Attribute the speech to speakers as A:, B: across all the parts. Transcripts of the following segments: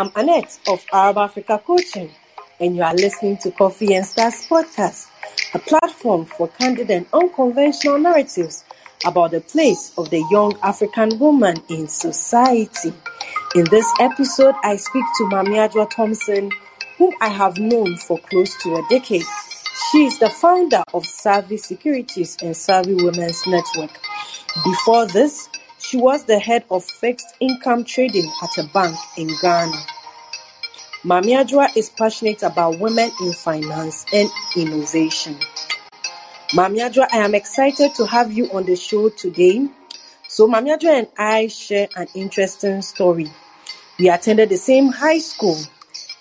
A: I'm Annette of Arab Africa Coaching, and you are listening to Coffee and Stars Podcast, a platform for candid and unconventional narratives about the place of the young African woman in society. In this episode, I speak to Maame Adjoa Thompson, whom I have known for close to a decade. She is the founder of Savvy Securities and Savvy Women's Network. Before this, she was the head of fixed income trading at a bank in Ghana. Maame Adjoa is passionate about women in finance and innovation. Maame Adjoa, I am excited to have you on the show today. So, Maame Adjoa and I share an interesting story. We attended the same high school,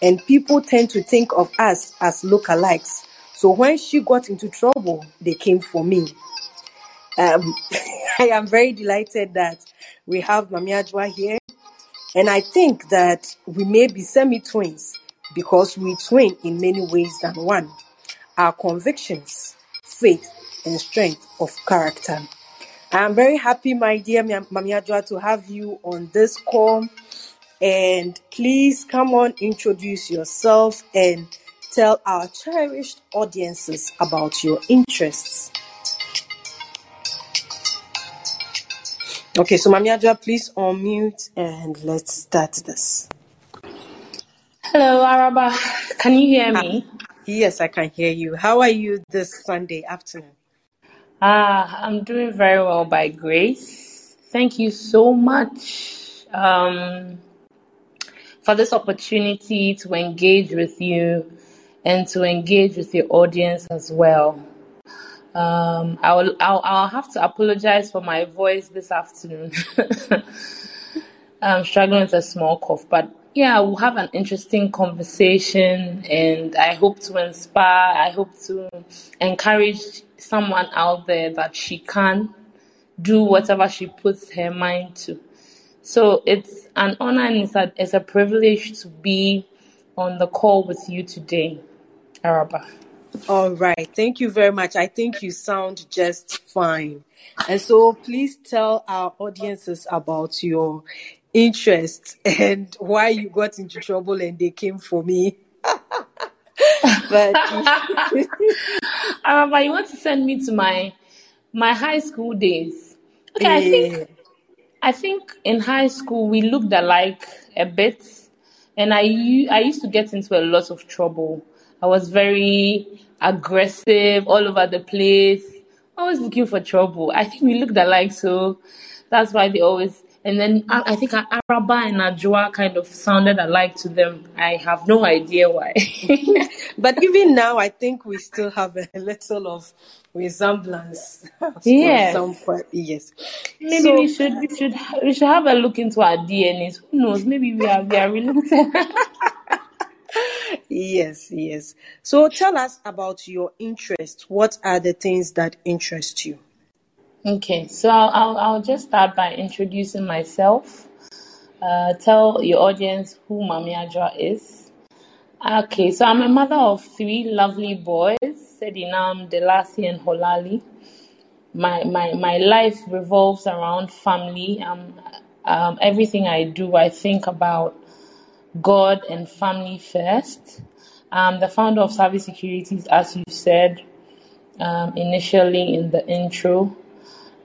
A: and people tend to think of us as lookalikes. So, when she got into trouble, they came for me. Um, I am very delighted that we have Maame Adjoa here, and I think that we may be semi twins because we twin in many ways than one. Our convictions, faith, and strength of character. I am very happy, my dear Maame Adjoa, to have you on this call. And please come on, introduce yourself and tell our cherished audiences about your interests. Okay, so Maame Adjoa, please unmute and let's start this.
B: Hello, Araba. Can you hear me?
A: Yes, I can hear you. How are you this Sunday afternoon?
B: Ah, I'm doing very well by grace. Thank you so much um, for this opportunity to engage with you and to engage with your audience as well. Um, I'll, I'll I'll have to apologize for my voice this afternoon. I'm struggling with a small cough, but yeah, we'll have an interesting conversation, and I hope to inspire. I hope to encourage someone out there that she can do whatever she puts her mind to. So it's an honor and it's a, it's a privilege to be on the call with you today, Araba.
A: All right. Thank you very much. I think you sound just fine. And so please tell our audiences about your interest and why you got into trouble and they came for me.
B: but um, Araba, you want to send me to my my high school days. Okay, I think I think in high school we looked alike a bit and I I used to get into a lot of trouble. I was very aggressive all over the place, always looking for trouble. I think we looked alike, so that's why they always. And then I, I think Araba and Adjoa kind of sounded alike to them. I have no idea why.
A: But even now, I think we still have a little of resemblance. for
B: yes,
A: some part. Yes.
B: maybe we should we should we should have a look into our DNAs. Who knows? Maybe we are we are related.
A: yes, yes. So tell us about your interest. What are the things that interest you?
B: okay, so I'll, I'll I'll just start by introducing myself. Uh, tell your audience who Maame Adjoa is. Okay, so I'm a mother of three lovely boys, Sedinam, Delasi, and Holali. My my my life revolves around family. Um, um, everything I do, I think about God and family first. I'm the founder of Savvy Securities, as you said um, initially in the intro.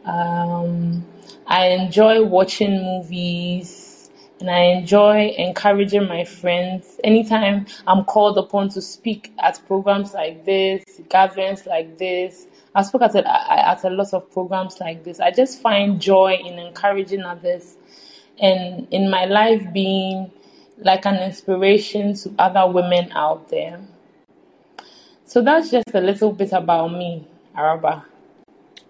B: Um, I enjoy watching movies and I enjoy encouraging my friends. Anytime I'm called upon to speak at programs like this, gatherings like this, I spoke at a, at a lot of programs like this. I just find joy in encouraging others and in my life being like an inspiration to other women out there. So that's just a little bit about me, Araba.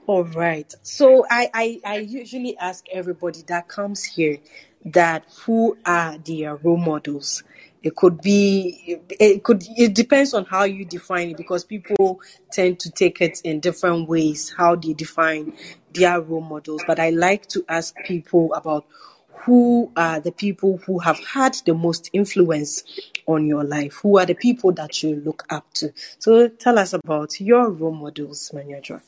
A: All right. So I, I, I usually ask everybody that comes here that who are their role models. It could be, it could, it depends on how you define it because people tend to take it in different ways, how they define their role models. But I like to ask people about who are the people who have had the most influence on your life? Who are the people that you look up to? So tell us about your role models, Maame Adjoa.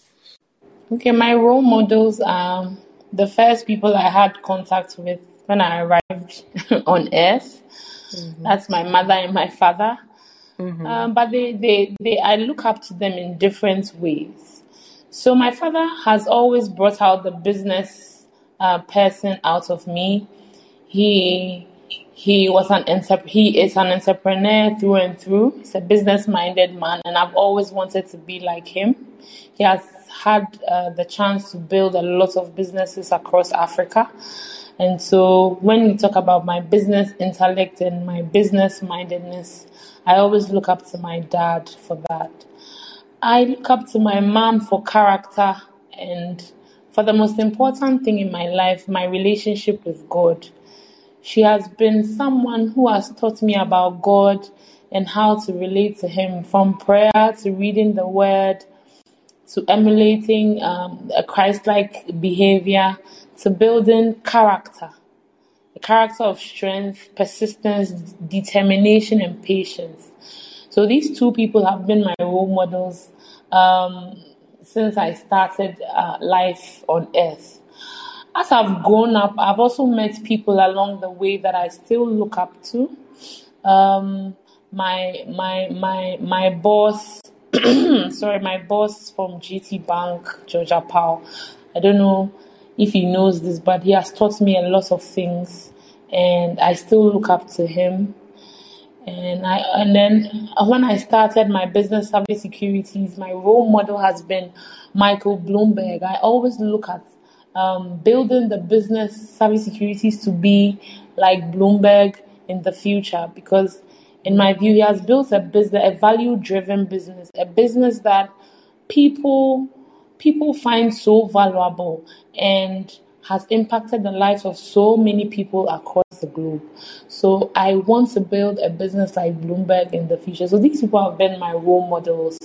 B: Okay, my role models are the first people I had contact with when I arrived on earth. Mm-hmm. That's my mother and my father. Mm-hmm. Um, but they, they, they, I look up to them in different ways. So my father has always brought out the business uh, person out of me. He he was an he is an entrepreneur through and through. He's a business minded man, and I've always wanted to be like him. He has had uh, the chance to build a lot of businesses across Africa. And so when we talk about my business intellect and my business mindedness, I always look up to my dad for that. I look up to my mom for character and for the most important thing in my life, my relationship with God. She has been someone who has taught me about God and how to relate to Him from prayer to reading the Word to emulating um, a Christ like behavior to building character a character of strength, persistence, determination, and patience. So these two people have been my role models um, since I started uh, life on earth. As I've grown up, I've also met people along the way that I still look up to. Um, my my my my boss sorry, my boss from GT Bank, Georgia Powell. I don't know if he knows this, but he has taught me a lot of things, and I still look up to him. And I and then when I started my business Savvy Securities, my role model has been Michael Bloomberg. I always look at um, building the business Savvy Securities to be like Bloomberg in the future because in my view, he has built a business, a value-driven business, a business that people people find so valuable and has impacted the lives of so many people across the globe. So I want to build a business like Bloomberg in the future. So these people have been my role models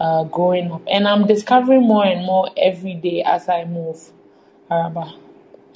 B: uh, growing up, and I'm discovering more and more every day as I move. Araba.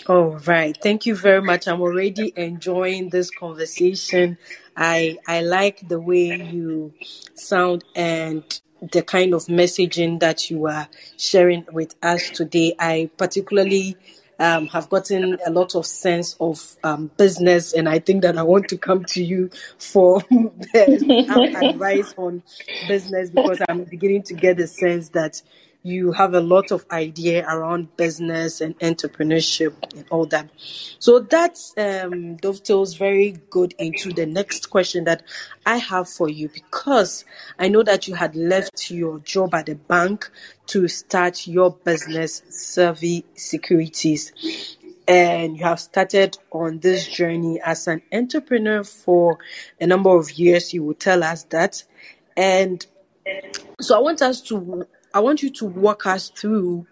A: All right. Thank you very much. I'm already enjoying this conversation. I I like the way you sound and the kind of messaging that you are sharing with us today. I particularly um, have gotten a lot of sense of um, business, and I think that I want to come to you for advice on business because I'm beginning to get the sense that you have a lot of idea around business and entrepreneurship and all that. So that um, dovetails very good into the next question that I have for you because I know that you had left your job at the bank to start your business, Savvy Securities. And you have started on this journey as an entrepreneur for a number of years. You will tell us that. And so I want us to I want you to walk us through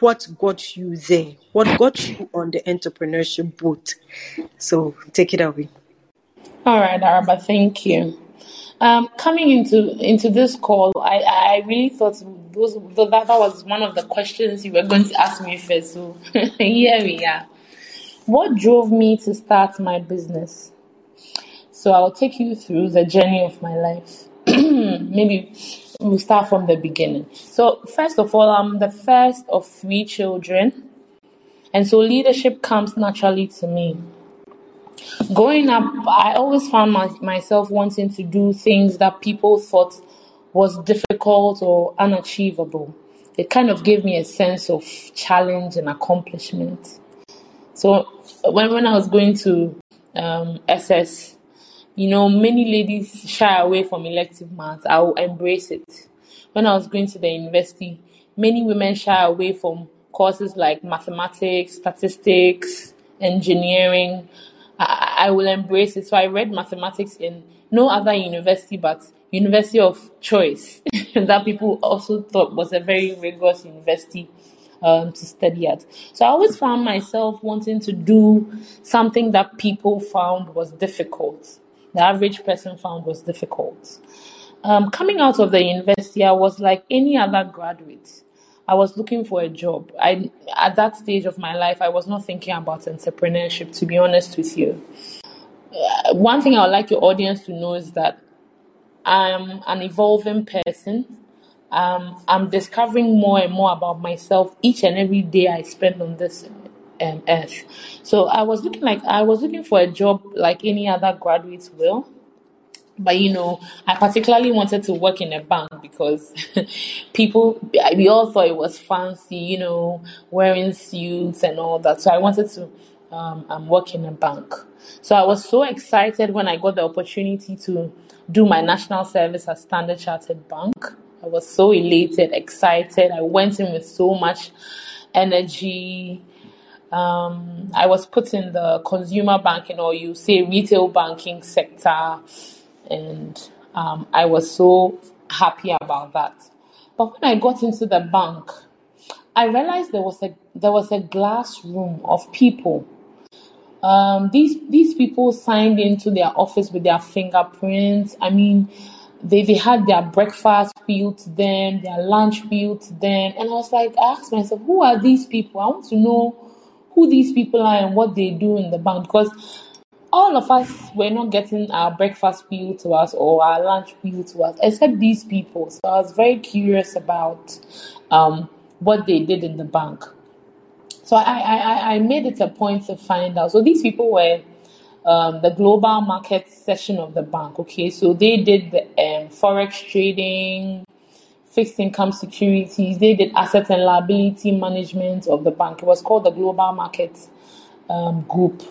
A: what got you there, what got you on the entrepreneurship boat. So take it away.
B: All right, Araba, thank you. Um, coming into into this call, I, I really thought those, that that was one of the questions you were going to ask me first. So here we are. What drove me to start my business? So I'll take you through the journey of my life. Maybe we'll start from the beginning. So, first of all, I'm the first of three children, and so leadership comes naturally to me. Growing up, I always found my, myself wanting to do things that people thought was difficult or unachievable. It kind of gave me a sense of challenge and accomplishment. So, when, when I was going to um, SS, you know, many ladies shy away from elective maths. I will embrace it. When I was going to the university, many women shy away from courses like mathematics, statistics, engineering. I, I will embrace it. So I read mathematics in no other university but University of Choice, that people also thought was a very rigorous university um, to study at. So I always found myself wanting to do something that people found was difficult the average person found was difficult. Um, coming out of the university, I was like any other graduate. I was looking for a job. I at that stage of my life, I was not thinking about entrepreneurship. To be honest with you, uh, one thing I would like your audience to know is that I'm an evolving person. Um, I'm discovering more and more about myself each and every day I spend on this um, earth. So I was looking like I was looking for a job like any other graduate will. But you know, I particularly wanted to work in a bank because people, we all thought it was fancy, you know, wearing suits and all that. So I wanted to um, um, work in a bank. So I was so excited when I got the opportunity to do my national service at Standard Chartered Bank. I was so elated, excited. I went in with so much energy. Um, I was put in the consumer banking or you say retail banking sector, and um, I was so happy about that. But when I got into the bank, I realized there was a there was a glass room of people. Um, these these people signed into their office with their fingerprints. I mean, they they had their breakfast billed to them, their lunch billed to them, and I was like, I asked myself, who are these people? I want to know who these people are and what they do in the bank because all of us were not getting our breakfast billed to us or our lunch billed to us, except these people. So I was very curious about um, what they did in the bank. So I, I, I made it a point to find out. So these people were um, the global market section of the bank. Okay, so they did the um, forex trading, fixed income securities. They did asset and liability management of the bank. It was called the global market um, group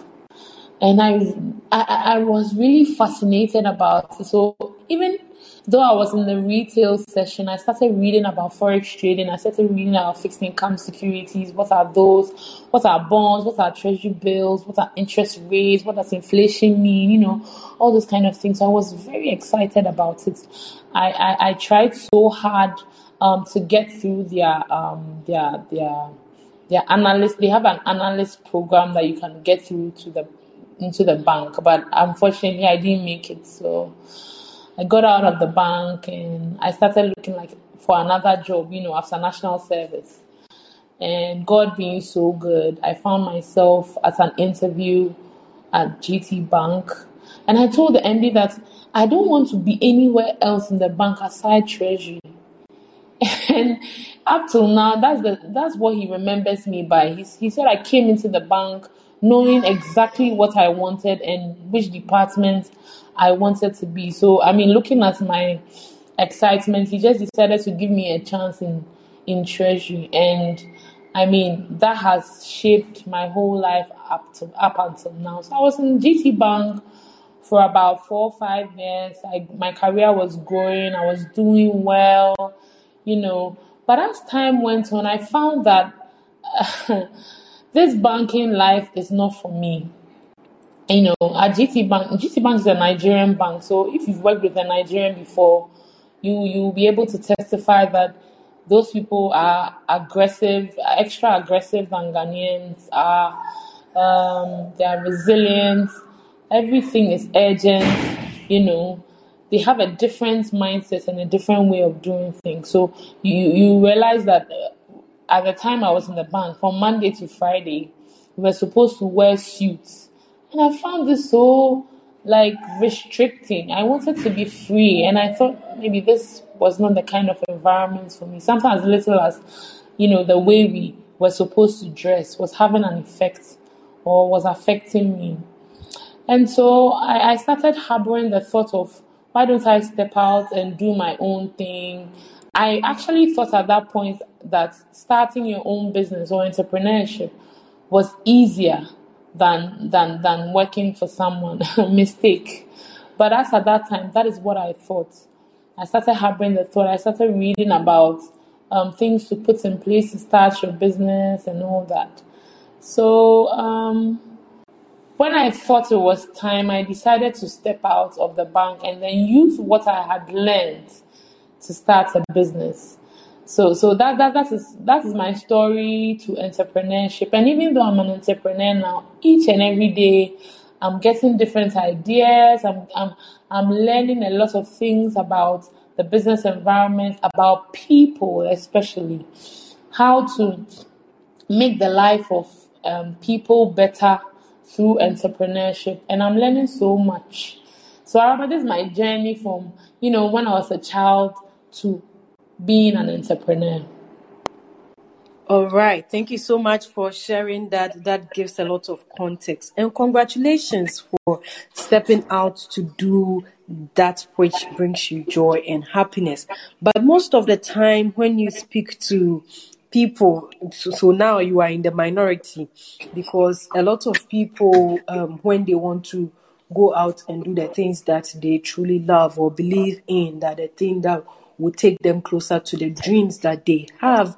B: and I, I I was really fascinated about it. So even though I was in the retail session, I started reading about forex trading. I started reading about fixed income securities. What are those? What are bonds? What are treasury bills? What are interest rates? What does inflation mean? You know, all those kind of things. So I was very excited about it. I I, I tried so hard um, to get through their um, their their their analyst. They have an analyst program that you can get through to the into the bank, but unfortunately, I didn't make it. So I got out of the bank and I started looking like for another job, you know, after national service. And God being so good, I found myself at an interview at GT Bank. And I told the MD that I don't want to be anywhere else in the bank aside Treasury. And up till now, that's the that's what he remembers me by. He, he said I came into the bank knowing exactly what I wanted and which department I wanted to be. So, I mean, looking at my excitement, he just decided to give me a chance in in Treasury, and I mean that has shaped my whole life up to up until now. So I was in GT Bank for about four or five years. I, my career was growing. I was doing well, you know. But as time went on, I found that. this banking life is not for me. You know, at GT Bank, GT Bank is a Nigerian bank. So if you've worked with a Nigerian before, you you'll be able to testify that those people are aggressive, extra aggressive than Ghanaians are. Um, they are resilient. Everything is urgent. You know, they have a different mindset and a different way of doing things. So you you realize that at the time I was in the bank, from Monday to Friday, we were supposed to wear suits. And I found this so like restricting. I wanted to be free and I thought maybe this was not the kind of environment for me. Sometimes little as, you know, the way we were supposed to dress was having an effect or was affecting me. And so I, I started harboring the thought of why don't I step out and do my own thing? I actually thought at that point that starting your own business or entrepreneurship was easier than than than working for someone. Mistake. But as at that time, that is what I thought. I started harboring the thought. I started reading about um, things to put in place to start your business and all that. So um, when I thought it was time, I decided to step out of the bank and then use what I had learned to start a business. So so that that that is that is my story to entrepreneurship. And even though I'm an entrepreneur now, each and every day I'm getting different ideas. I'm I'm I'm learning a lot of things about the business environment, about people especially, how to make the life of um, people better through entrepreneurship. And I'm learning so much. So I remember this is my journey from, you know, when I was a child to being an entrepreneur.
A: All right. Thank you so much for sharing that. That gives a lot of context. And congratulations for stepping out to do that which brings you joy and happiness. But most of the time, when you speak to people, so, so now you are in the minority because a lot of people, um, when they want to go out and do the things that they truly love or believe in, that the thing that will take them closer to the dreams that they have,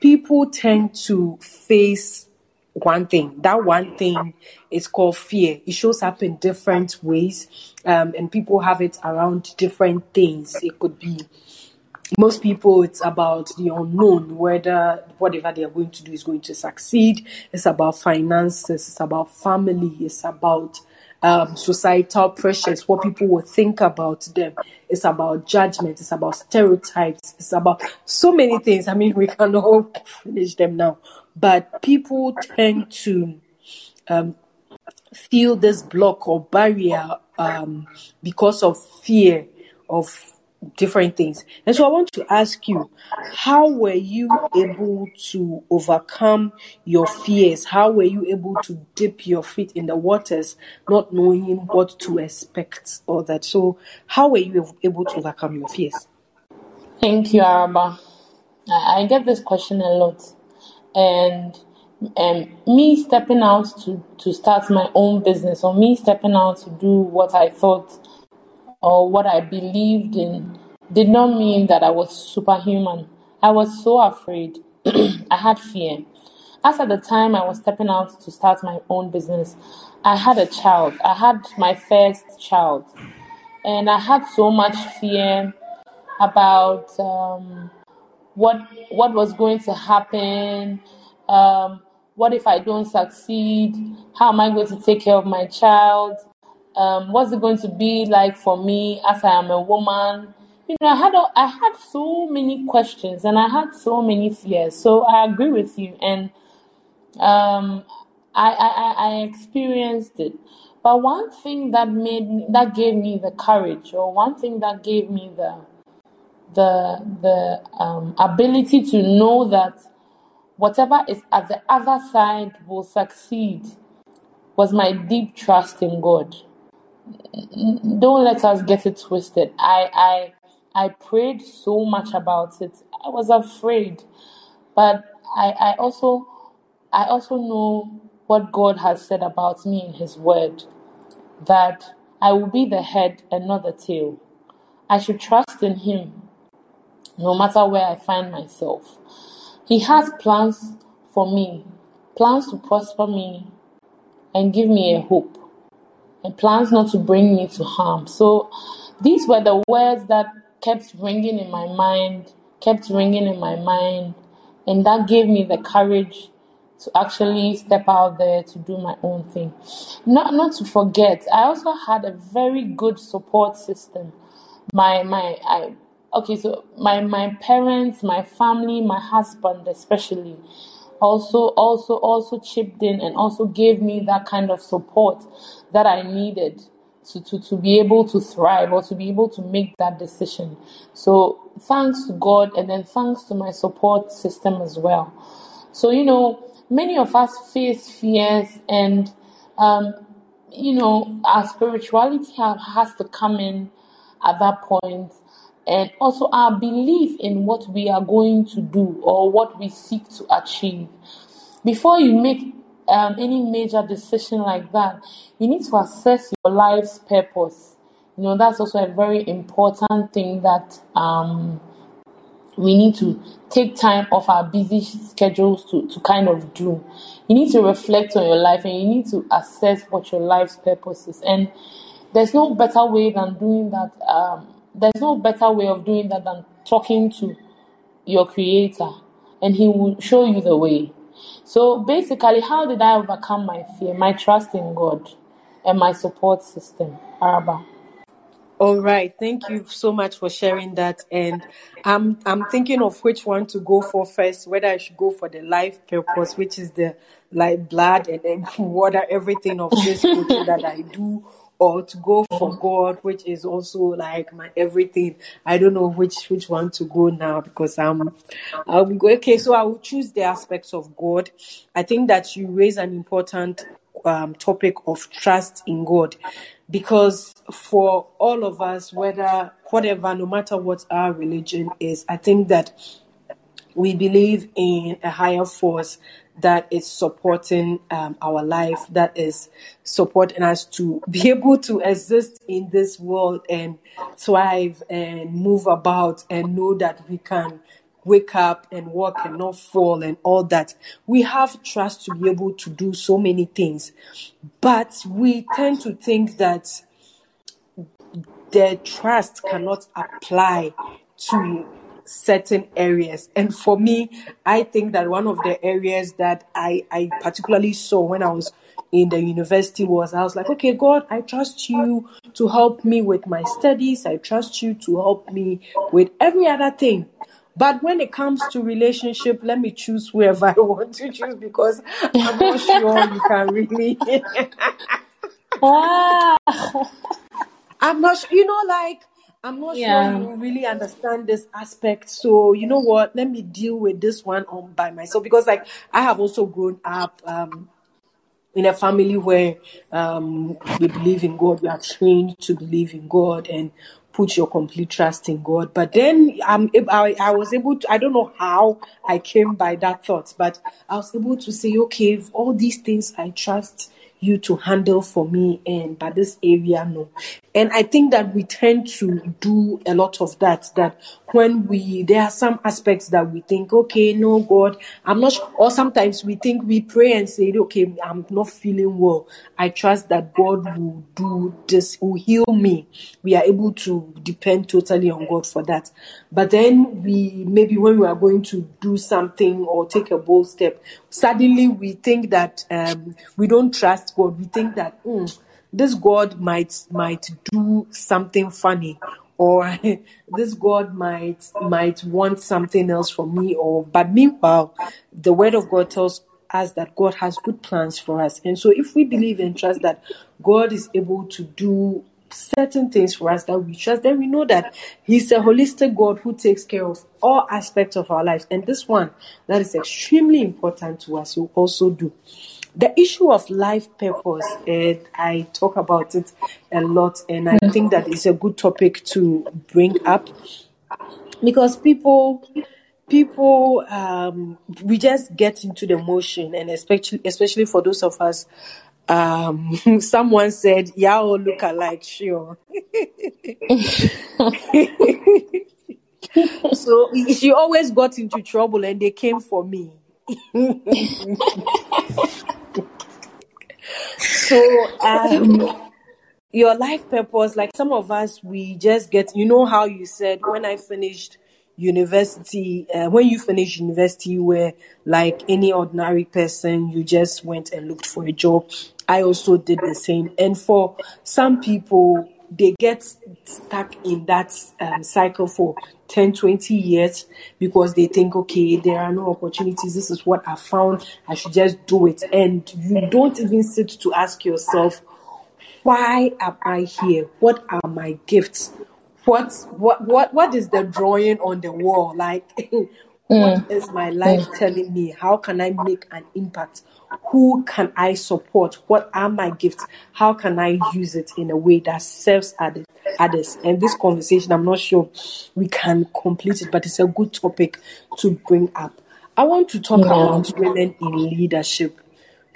A: people tend to face one thing. That one thing is called fear. It shows up in different ways, um, and people have it around different things. It could be most people it's about the unknown whether whatever they are going to do is going to succeed it's about finances it's about family it's about um, societal pressures, what people will think about them. It's about judgment. It's about stereotypes. It's about so many things. I mean, we can all finish them now, but people tend to um, feel this block or barrier um, because of fear of different things. And so I want to ask you, how were you able to overcome your fears? How were you able to dip your feet in the waters, not knowing what to expect or that? So, how were you able to overcome your fears?
B: Thank you, Araba. I get this question a lot. And um, me stepping out to, to start my own business or me stepping out to do what I thought or what I believed in did not mean that I was superhuman. I was so afraid. I had fear. As at the time I was stepping out to start my own business, I had a child. I had my first child. And I had so much fear about um, what what was going to happen. Um, what if I don't succeed? How am I going to take care of my child? Um, what's it going to be like for me as I am a woman? You know, I had a, I had so many questions and I had so many fears. So I agree with you, and um, I, I I experienced it. But one thing that made me, that gave me the courage, or one thing that gave me the the the um, ability to know that whatever is at the other side will succeed, was my deep trust in God don't let us get it twisted. I I I prayed so much about it. I was afraid, but I I also I also know what God has said about me in His Word that I will be the head and not the tail. I should trust in Him no matter where I find myself. He has plans for me, plans to prosper me and give me a hope and plans not to bring me to harm. So these were the words that kept ringing in my mind, kept ringing in my mind, and that gave me the courage to actually step out there to do my own thing. Not not to forget, I also had a very good support system. My my I okay, so my my parents, my family, my husband especially also also also chipped in and also gave me that kind of support that I needed to, to, to be able to thrive or to be able to make that decision. So thanks to God and then thanks to my support system as well. So, you know, many of us face fears and, um, you know, our spirituality has to come in at that point and also our belief in what we are going to do or what we seek to achieve. Before you make um, any major decision like that, you need to assess your life's purpose. You know, that's also a very important thing that um, we need to take time off our busy schedules to, to kind of do. You need to reflect on your life and you need to assess what your life's purpose is. And there's no better way than doing that. Um, there's no better way of doing that than talking to your creator and he will show you the way. So basically, how did I overcome my fear? My trust in God and my support system. Araba.
A: All right, thank you so much for sharing that. And I'm I'm thinking of which one to go for first. Whether I should go for the life purpose, which is the like blood and then water, everything of this that I do, or to go for God, which is also like my everything. I don't know which which one to go now because I'm I'm okay. So I will choose the aspects of God. I think that you raise an important um, topic of trust in God because for all of us, whether whatever, no matter what our religion is, I think that we believe in a higher force that is supporting um, our life, that is supporting us to be able to exist in this world and thrive and move about and know that we can wake up and walk and not fall and all that. We have trust to be able to do so many things, but we tend to think that the trust cannot apply to certain areas. And for me, I think that one of the areas that I, I particularly saw when I was in the university was I was like, okay, God, I trust you to help me with my studies. I trust you to help me with every other thing. But when it comes to relationship, let me choose whoever I want to choose because I'm not sure you can really
B: Ah,
A: I'm not sure, you know, like, I'm not sure
B: yeah.
A: you really understand this aspect. So, you know what? Let me deal with this one on by myself because, like, I have also grown up um, in a family where um, we believe in God. We are trained to believe in God and put your complete trust in God. But then I'm, I, I was able to, I don't know how I came by that thought, but I was able to say, okay, if all these things I trust you to handle for me and but this area no. And i think that we tend to do a lot of that that when we there are some aspects that we think okay no god i'm not or sometimes we think we pray and say okay i'm not feeling well. I trust that god will do this will heal me. We are able to depend totally on god for that. But then we maybe when we are going to do something or take a bold step suddenly we think that um, we don't trust god we think that "Hmm, this God might might do something funny or this God might might want something else from me or but meanwhile the word of God tells us that God has good plans for us. And so if we believe and trust that God is able to do certain things for us that we trust, then we know that He's a holistic God who takes care of all aspects of our lives. And this one that is extremely important to us, He also do. The issue of life purpose, and I talk about it a lot, and I think that is a good topic to bring up because people people um we just get into the motion and especially especially for those of us um someone said y'all look alike sure so she always got into trouble and they came for me. So um your life purpose like some of us we just get you know how you said when i finished university uh, when you finished university you were like any ordinary person you just went and looked for a job i also did the same and for some people they get stuck in that um, cycle for 10 20 years because they think okay there are no opportunities this is what i found i should just do it and you don't even sit to ask yourself why am I here? What are my gifts? What what what what is the drawing on the wall? Like what is my life telling me? How can I make an impact? Who can I support? What are my gifts? How can I use it in a way that serves others? Others and this conversation, I'm not sure we can complete it, but it's a good topic to bring up. I want to talk
B: Yeah.
A: about women in leadership.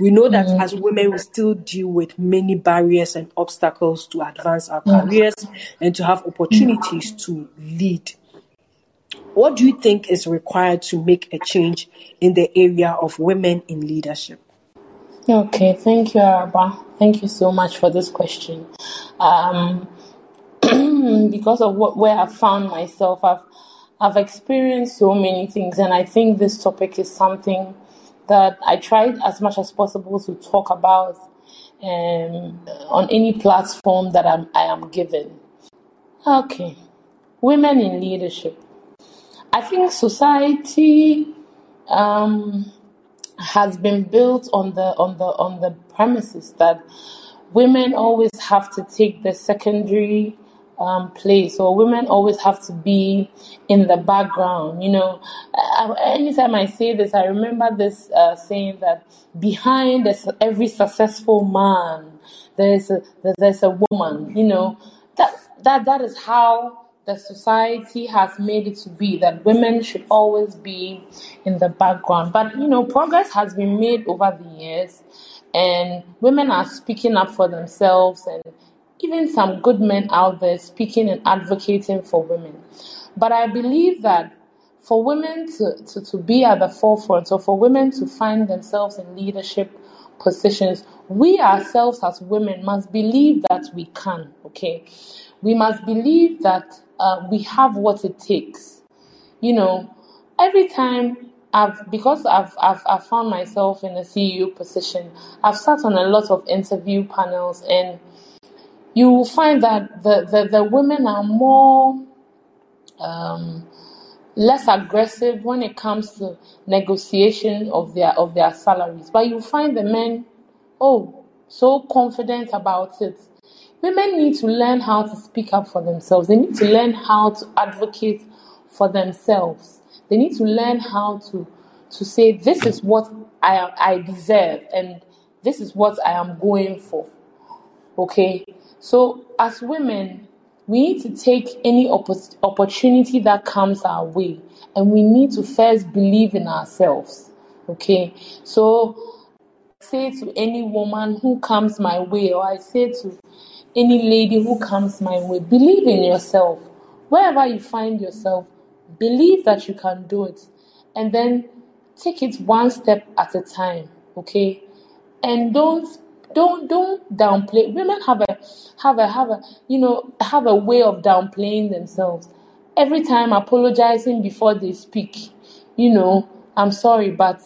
A: We know that mm-hmm. as women, we still deal with many barriers and obstacles to advance our mm. careers and to have opportunities mm. to lead. What do you think is required to make a change in the area of women in leadership?
B: Okay, thank you, Araba. Thank you so much for this question. Um, because of what where I've found myself, I've I've experienced so many things, and I think this topic is something that I tried as much as possible to talk about um, on any platform that I'm, I am given. Okay, women in leadership. I think society um, has been built on the on the on the premises that women always have to take the secondary um, place, or women always have to be in the background. You know, anytime I say this, I remember this uh, saying that behind every successful man, there's a there's a woman. You know, that that that is how the society has made it to be that women should always be in the background. But you know, progress has been made over the years, and women are speaking up for themselves and even some good men out there speaking and advocating for women. But I believe that for women to, to, to be at the forefront or for women to find themselves in leadership positions, we ourselves as women must believe that we can, okay? We must believe that uh, we have what it takes. You know, every time I've because I've, I've I've found myself in a CEO position, I've sat on a lot of interview panels and you will find that the, the, the women are more um, less aggressive when it comes to negotiation of their of their salaries. But you find the men, oh, so confident about it. Women need to learn how to speak up for themselves. They need to learn how to advocate for themselves. They need to learn how to to say this is what I I deserve and this is what I am going for. Okay, so, as women, we need to take any opp- opportunity that comes our way and we need to first believe in ourselves. Okay, so I say to any woman who comes my way, or I say to any lady who comes my way, believe in yourself. Wherever you find yourself, believe that you can do it and then take it one step at a time. Okay, and don't don't don't downplay women have a have a have a you know have a way of downplaying themselves every time apologizing before they speak you know i'm sorry but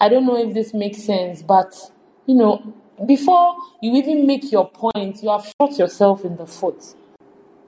B: i don't know if this makes sense but you know before you even make your point you have shot yourself in the foot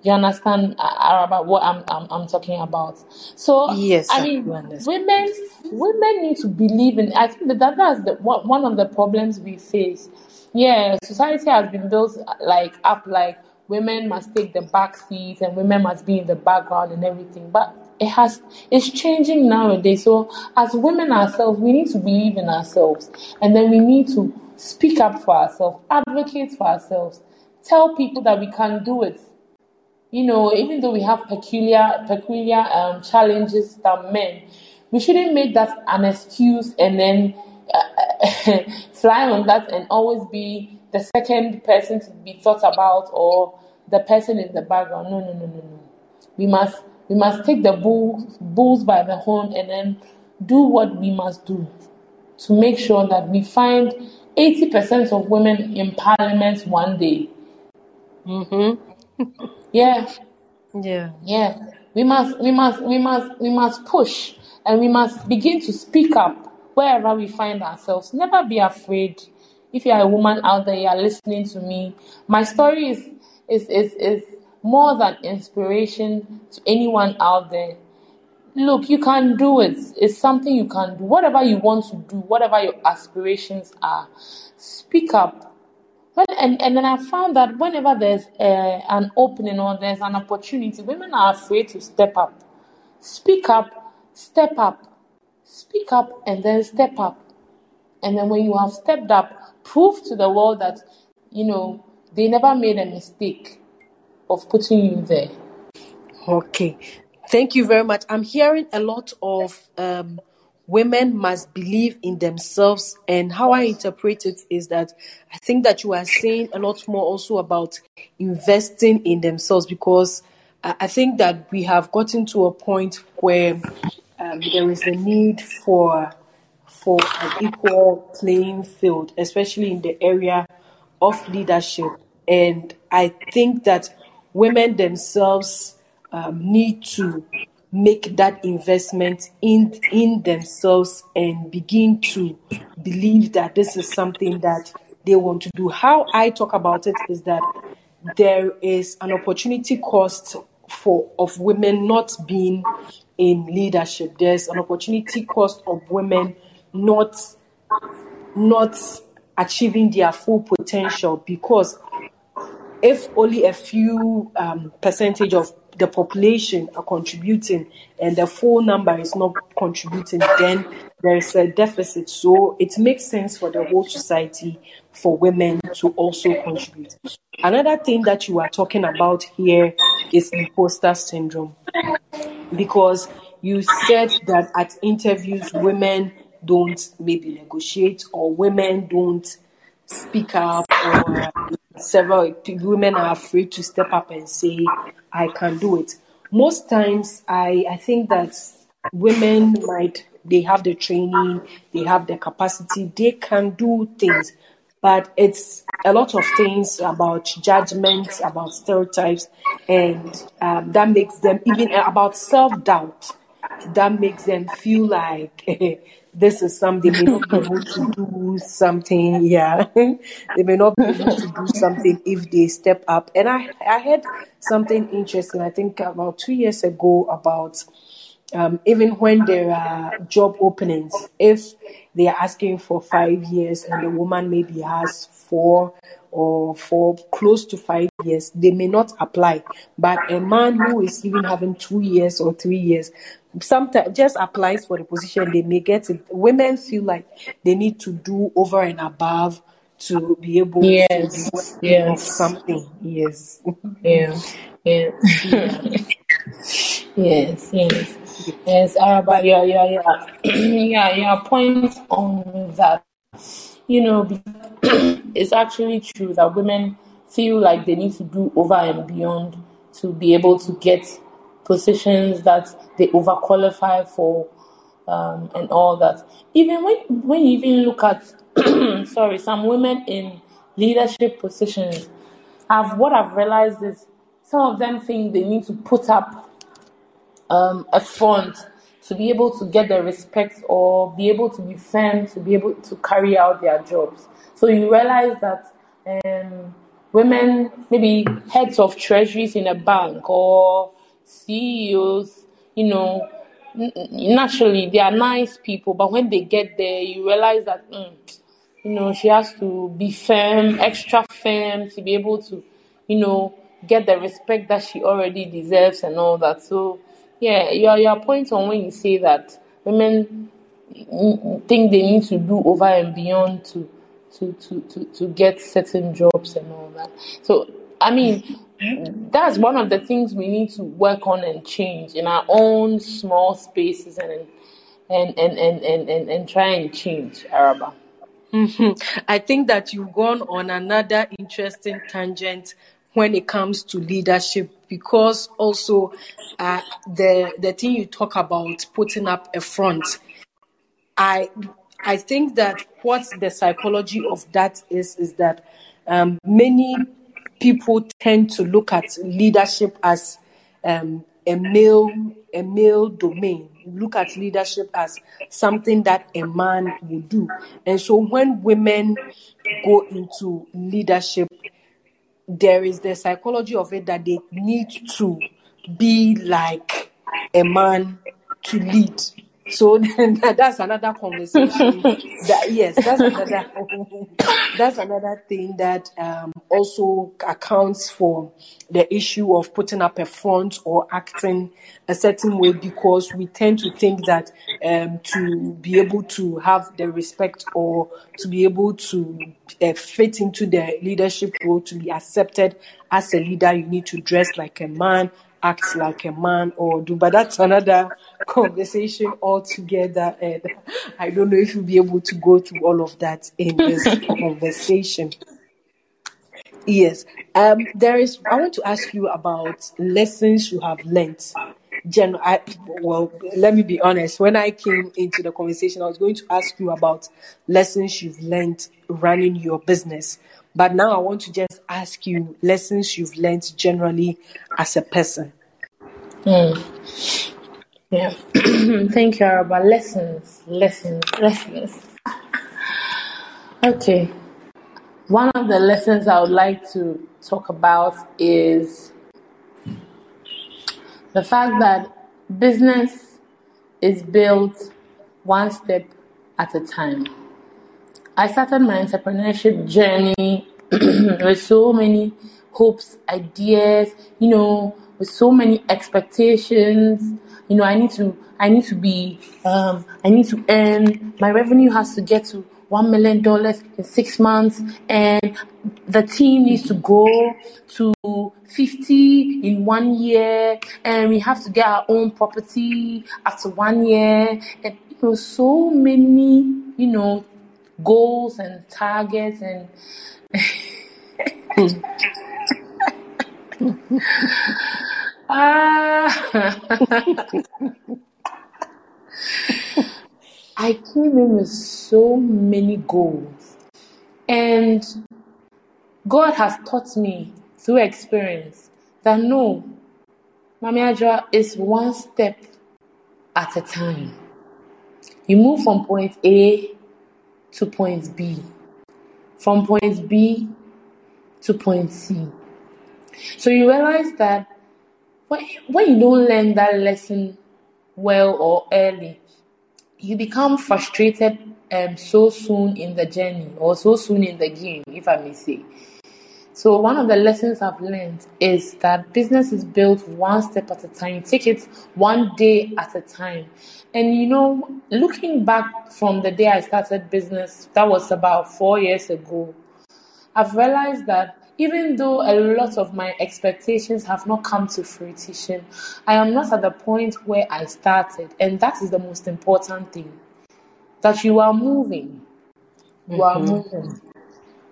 B: you understand uh, about what I'm, I'm I'm talking about? So
A: Yes,
B: I mean, women women need to believe in. I think that that- that's the one one of the problems we face. Yeah, society has been built uh, like up like women must take the back seat and women must be in the background and everything. But it has it's changing nowadays. So as women ourselves, we need to believe in ourselves, and then we need to speak up for ourselves, advocate for ourselves, tell people that we can do it you know, even though we have peculiar peculiar um, challenges than men, we shouldn't make that an excuse and then uh, fly on that and always be the second person to be thought about or the person in the background. No, no, no, no, no. We must we must take the bulls bulls by the horn and then do what we must do to make sure that we find 80% of women in parliament one day.
A: Mm-hmm.
B: Yeah,
A: Yeah.
B: Yeah, we must, we must, we must, we must push, and we must begin to speak up wherever we find ourselves. Never be afraid. If you are a woman out there, you are listening to me. My story is is is is more than inspiration to anyone out there. Look, you can do it. It's something you can do. Whatever you want to do, whatever your aspirations are, speak up. When, and, and then I found that whenever there's uh, an opening or there's an opportunity, women are afraid to step up. Speak up, step up, speak up, and then step up. And then when you have stepped up, prove to the world that, you know, they never made a mistake of putting you there.
A: Okay. Thank you very much. I'm hearing a lot of um, women must believe in themselves, and how I interpret it is that I think that you are saying a lot more also about investing in themselves because I think that we have gotten to a point where um, there is a need for for an equal playing field, especially in the area of leadership. And I think that women themselves um, need to make that investment in in themselves and begin to believe that this is something that they want to do. How I talk about it is that there is an opportunity cost for of women not being in leadership. There's an opportunity cost of women not not achieving their full potential because if only a few um, percentage of the population are contributing and the full number is not contributing, then there is a deficit. So it makes sense for the whole society for women to also contribute. Another thing that you are talking about here is imposter syndrome because you said that at interviews women don't maybe negotiate or women don't speak up or several women are afraid to step up and say i can do it. Most times i i think that women might they have the training they have the capacity they can do things but it's a lot of things about judgments about stereotypes and um, that makes them even about self-doubt that makes them feel like this is something they may not be able to do something. Yeah, they may not be able to do something if they step up. And I I heard something interesting. I think about two years ago about um, even when there are job openings, if they are asking for five years and the woman maybe has four or for close to five years, they may not apply. But a man who is even having two years or three years, sometimes just applies for the position, they may get it. Women feel like they need to do over and above to be able
B: yes,
A: to
B: be yes.
A: something. Yes.
B: Yeah. Yeah. yes, yes. Yes, Araba, yeah, yeah, yeah. yeah, yeah, point on that. You know, it's actually true that women feel like they need to do over and beyond to be able to get positions that they overqualify for um, and all that. Even when when you even look at sorry, some women in leadership positions have what I've realized is some of them think they need to put up um, a front to be able to get the respect or be able to be firm to be able to carry out their jobs. So you realize that um, women, maybe heads of treasuries in a bank or CEOs, you know, naturally they are nice people, but when they get there, you realize that, mm, you know, she has to be firm, extra firm to be able to, you know, get the respect that she already deserves and all that. So, yeah, your your point on when you say that women think they need to do over and beyond to to, to, to, to get certain jobs and all that. So, I mean, that's one of the things we need to work on and change in our own small spaces and and and and and, and, and try and change Araba.
A: Mm-hmm. I think that you've gone on another interesting tangent when it comes to leadership because also uh, the the thing you talk about putting up a front. I I think that what the psychology of that is is that um, many people tend to look at leadership as um, a male a male domain. Look at leadership as something that a man will do. And so when women go into leadership, there is the psychology of it that they need to be like a man to lead. So that's another conversation. that yes, that's another that's another thing that um, also accounts for the issue of putting up a front or acting a certain way because we tend to think that um, to be able to have the respect or to be able to uh, fit into the leadership role to be accepted as a leader, you need to dress like a man, act like a man or do but that's another conversation altogether and i don't know if you'll be able to go through all of that in this conversation yes um there is i want to ask you about lessons you have learned Gen, I, well, let me be honest. When I came into the conversation, I was going to ask you about lessons you've learned running your business. But now I want to just ask you lessons you've learned generally as a person.
B: Mm. Yeah. Thank you, Araba. Lessons, lessons, lessons. okay. One of the lessons I would like to talk about is the fact that business is built one step at a time. I started my entrepreneurship journey with so many hopes, ideas, you know, with so many expectations. You know, I need to, I need to be, um, I need to earn. My revenue has to get to one million dollars in six months, and the team needs to grow to 50 in one year, and we have to get our own property after one year, and you know, so many, you know, goals and targets and ah I came in with so many goals and God has taught me through experience that no, Maame is one step at a time. You move from point A to point B, from point B to point C. So you realize that when, you don't learn that lesson well or early, you become frustrated um, so soon in the journey or so soon in the game, if I may say. So one of the lessons I've learned is that business is built one step at a time. Take it one day at a time. And you know, looking back from the day I started business, that was about four years ago, I've realized that even though a lot of my expectations have not come to fruition, I am not at the point where I started. And that is the most important thing. That you are moving. You are
A: Mhm.
B: moving.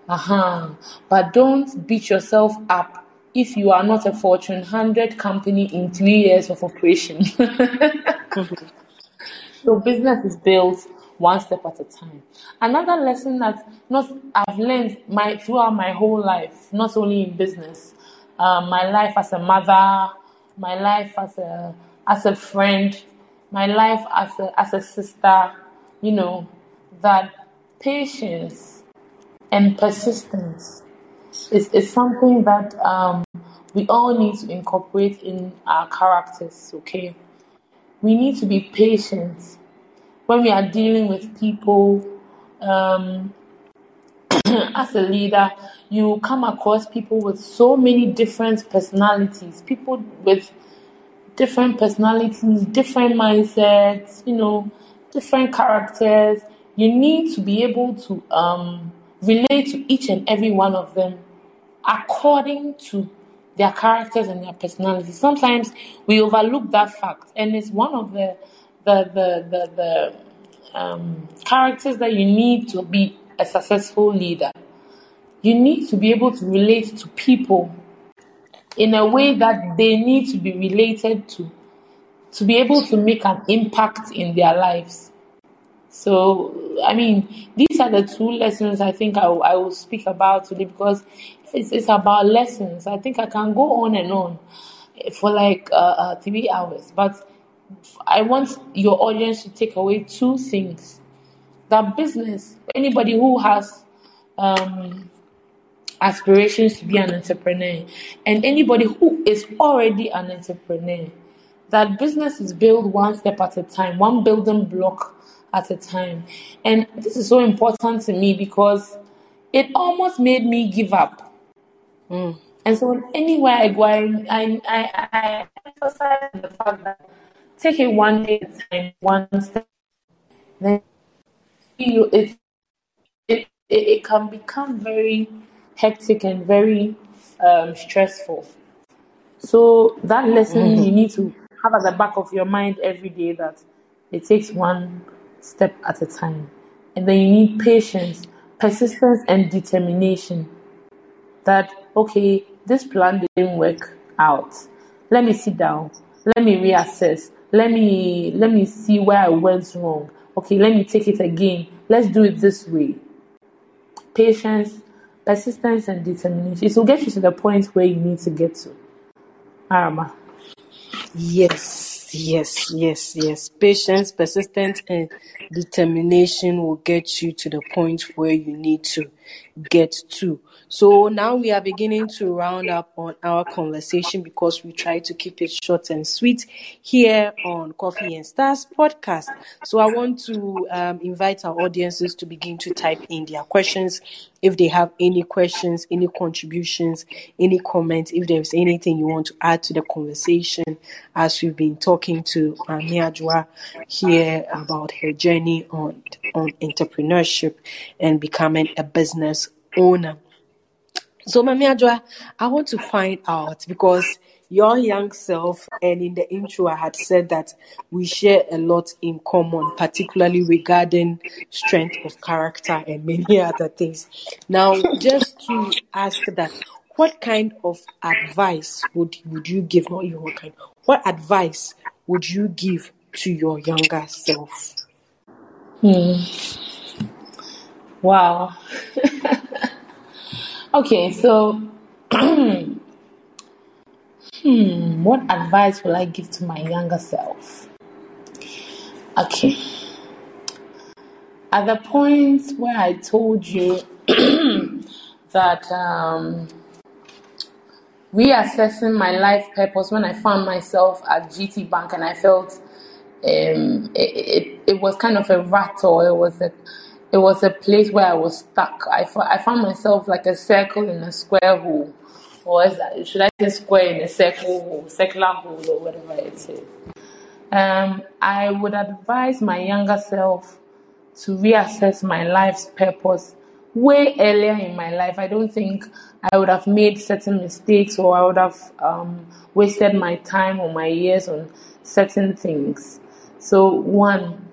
B: Uh-huh. But don't beat yourself up if you are not a Fortune 100 company in three years of operation. so business is built one step at a time. Another lesson that not I've learned my throughout my whole life, not only in business, um, my life as a mother, my life as a as a friend, my life as a as a sister, you know, that patience and persistence is, is something that um, we all need to incorporate in our characters, okay? We need to be patient when we are dealing with people. Um, as a leader, you come across people with so many different personalities, people with different personalities, different mindsets, you know, different characters. You need to be able to um, relate to each and every one of them according to their characters and their personalities. Sometimes we overlook that fact, and it's one of the the the the, the um, characters that you need to be a successful leader. You need to be able to relate to people in a way that they need to be related to to be able to make an impact in their lives. So, I mean, these are the two lessons I think I, will- I will speak about today because it's, it's about lessons. I think I can go on and on for like uh, uh, three hours, but I want your audience to take away two things. That business, anybody who has um, aspirations to be an entrepreneur and anybody who is already an entrepreneur that business is built one step at a time one building block at a time and this is so important to me because it almost made me give up
A: Mm.
B: and so anywhere i go i i i, I emphasize the fact that take it one day at a time one step then you it it, it, it can become very hectic and very um, stressful. So that lesson you need to have at the back of your mind every day that it takes one step at a time. And then you need patience, persistence, and determination. That, okay, this plan didn't work out. Let me sit down. Let me reassess. Let me let me see where I went wrong. Okay, let me take it again. Let's do it this way patience, persistence, and determination. It will get you to the point where you need to get to. Araba.
A: Yes, yes, yes, yes. Patience, persistence, and determination will get you to the point where you need to. get to. So now we are beginning to round up on our conversation because we try to keep it short and sweet here on Coffee and Stars podcast. So I want to um, invite our audiences to begin to type in their questions if they have any questions, any contributions, any comments, if there's anything you want to add to the conversation as we've been talking to Maame Adjoa here about her journey on, on entrepreneurship and becoming a business owner. So, Maame Adjoa, I want to find out because your young self, and in the intro, I had said that we share a lot in common, particularly regarding strength of character and many other things. Now, just to ask that, what kind of advice would would you give? Not you, what kind? What advice would you give to your younger self?
B: Hmm. Wow. okay, so hmm, what advice will I give to my younger self? Okay. At the point where I told you that um, reassessing my life purpose when I found myself at GT Bank and I felt um, it, it, it was kind of a rattle. It was a it was a place where I was stuck. I, I found myself like a circle in a square hole or that, should I say square in a circle hole, circular hole or whatever it is. Um, I would advise my younger self to reassess my life's purpose way earlier in my life. I don't think I would have made certain mistakes or I would have um, wasted my time or my years on certain things. So one,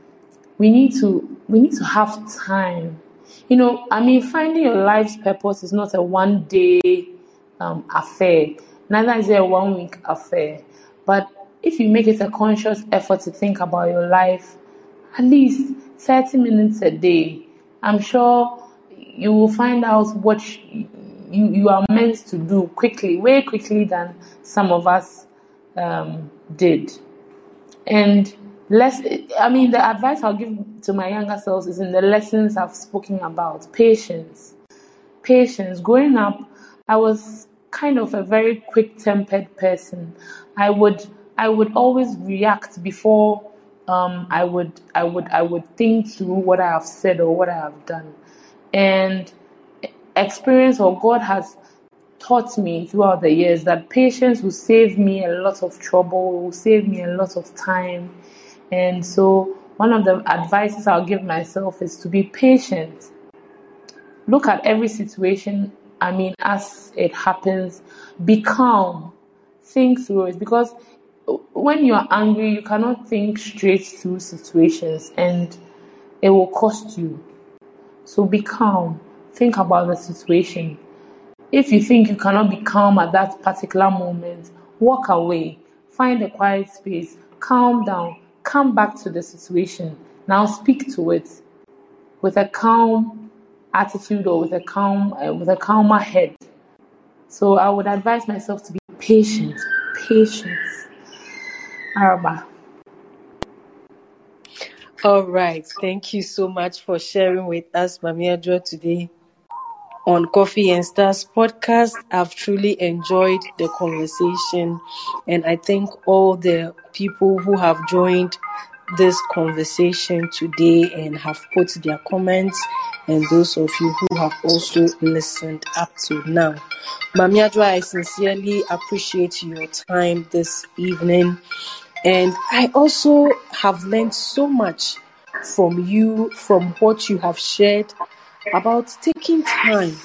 B: we need to we need to have time. You know, I mean, finding your life's purpose is not a one day um, affair. Neither is it a one week affair. But if you make it a conscious effort to think about your life, at least 30 minutes a day, I'm sure you will find out what you, you are meant to do quickly, way quickly than some of us um, did. And less, I mean, the advice I'll give to my younger selves is in the lessons I've spoken about patience. Patience. Growing up, I was kind of a very quick-tempered person. I would I would always react before um, I would I would I would think through what I have said or what I have done, and experience or God has taught me throughout the years that patience will save me a lot of trouble, will save me a lot of time, and so one of the advices I'll give myself is to be patient. Look at every situation I mean, as it happens, be calm, think through it because when you are angry, you cannot think straight through situations and it will cost you. So be calm, think about the situation. If you think you cannot be calm at that particular moment, walk away, find a quiet space, calm down, come back to the situation. Now speak to it with a calm attitude or with a calm uh, with a calmer head. So I would advise myself to be patient, patience. Araba.
A: All right. Thank you so much for sharing with us, Maame today on Coffee and Stars podcast. I've truly enjoyed the conversation, and I thank all the people who have joined this conversation today and have put their comments and those of you who have also listened up to now. Maame Adjoa, I sincerely appreciate your time this evening. And I also have learned so much from you, from what you have shared about taking time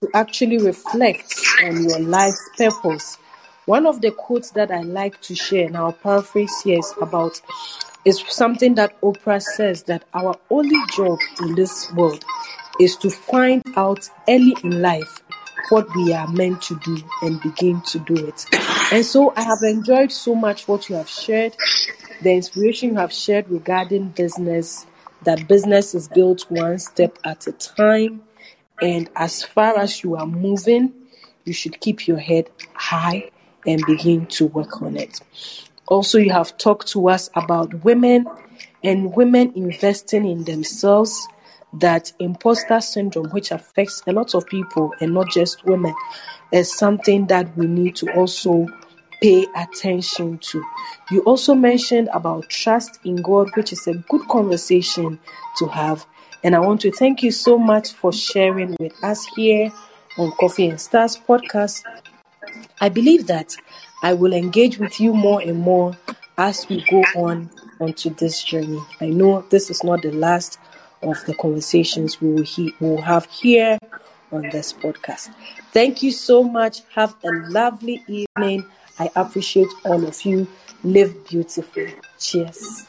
A: to actually reflect on your life's purpose. One of the quotes that I like to share, and I'll paraphrase here, is about is something that Oprah says that our only job in this world is to find out early in life what we are meant to do and begin to do it. And so I have enjoyed so much what you have shared, the inspiration you have shared regarding business, that business is built one step at a time. And as far as you are moving, you should keep your head high and begin to work on it. Also, you have talked to us about women and women investing in themselves, that imposter syndrome, which affects a lot of people and not just women, is something that we need to also pay attention to. You also mentioned about trust in God, which is a good conversation to have. And I want to thank you so much for sharing with us here on Coffee and Stars podcast. I believe that I will engage with you more and more as we go on onto this journey. I know this is not the last of the conversations we will, he- we will have here on this podcast. Thank you so much. Have a lovely evening. I appreciate all of you. Live beautifully. Cheers.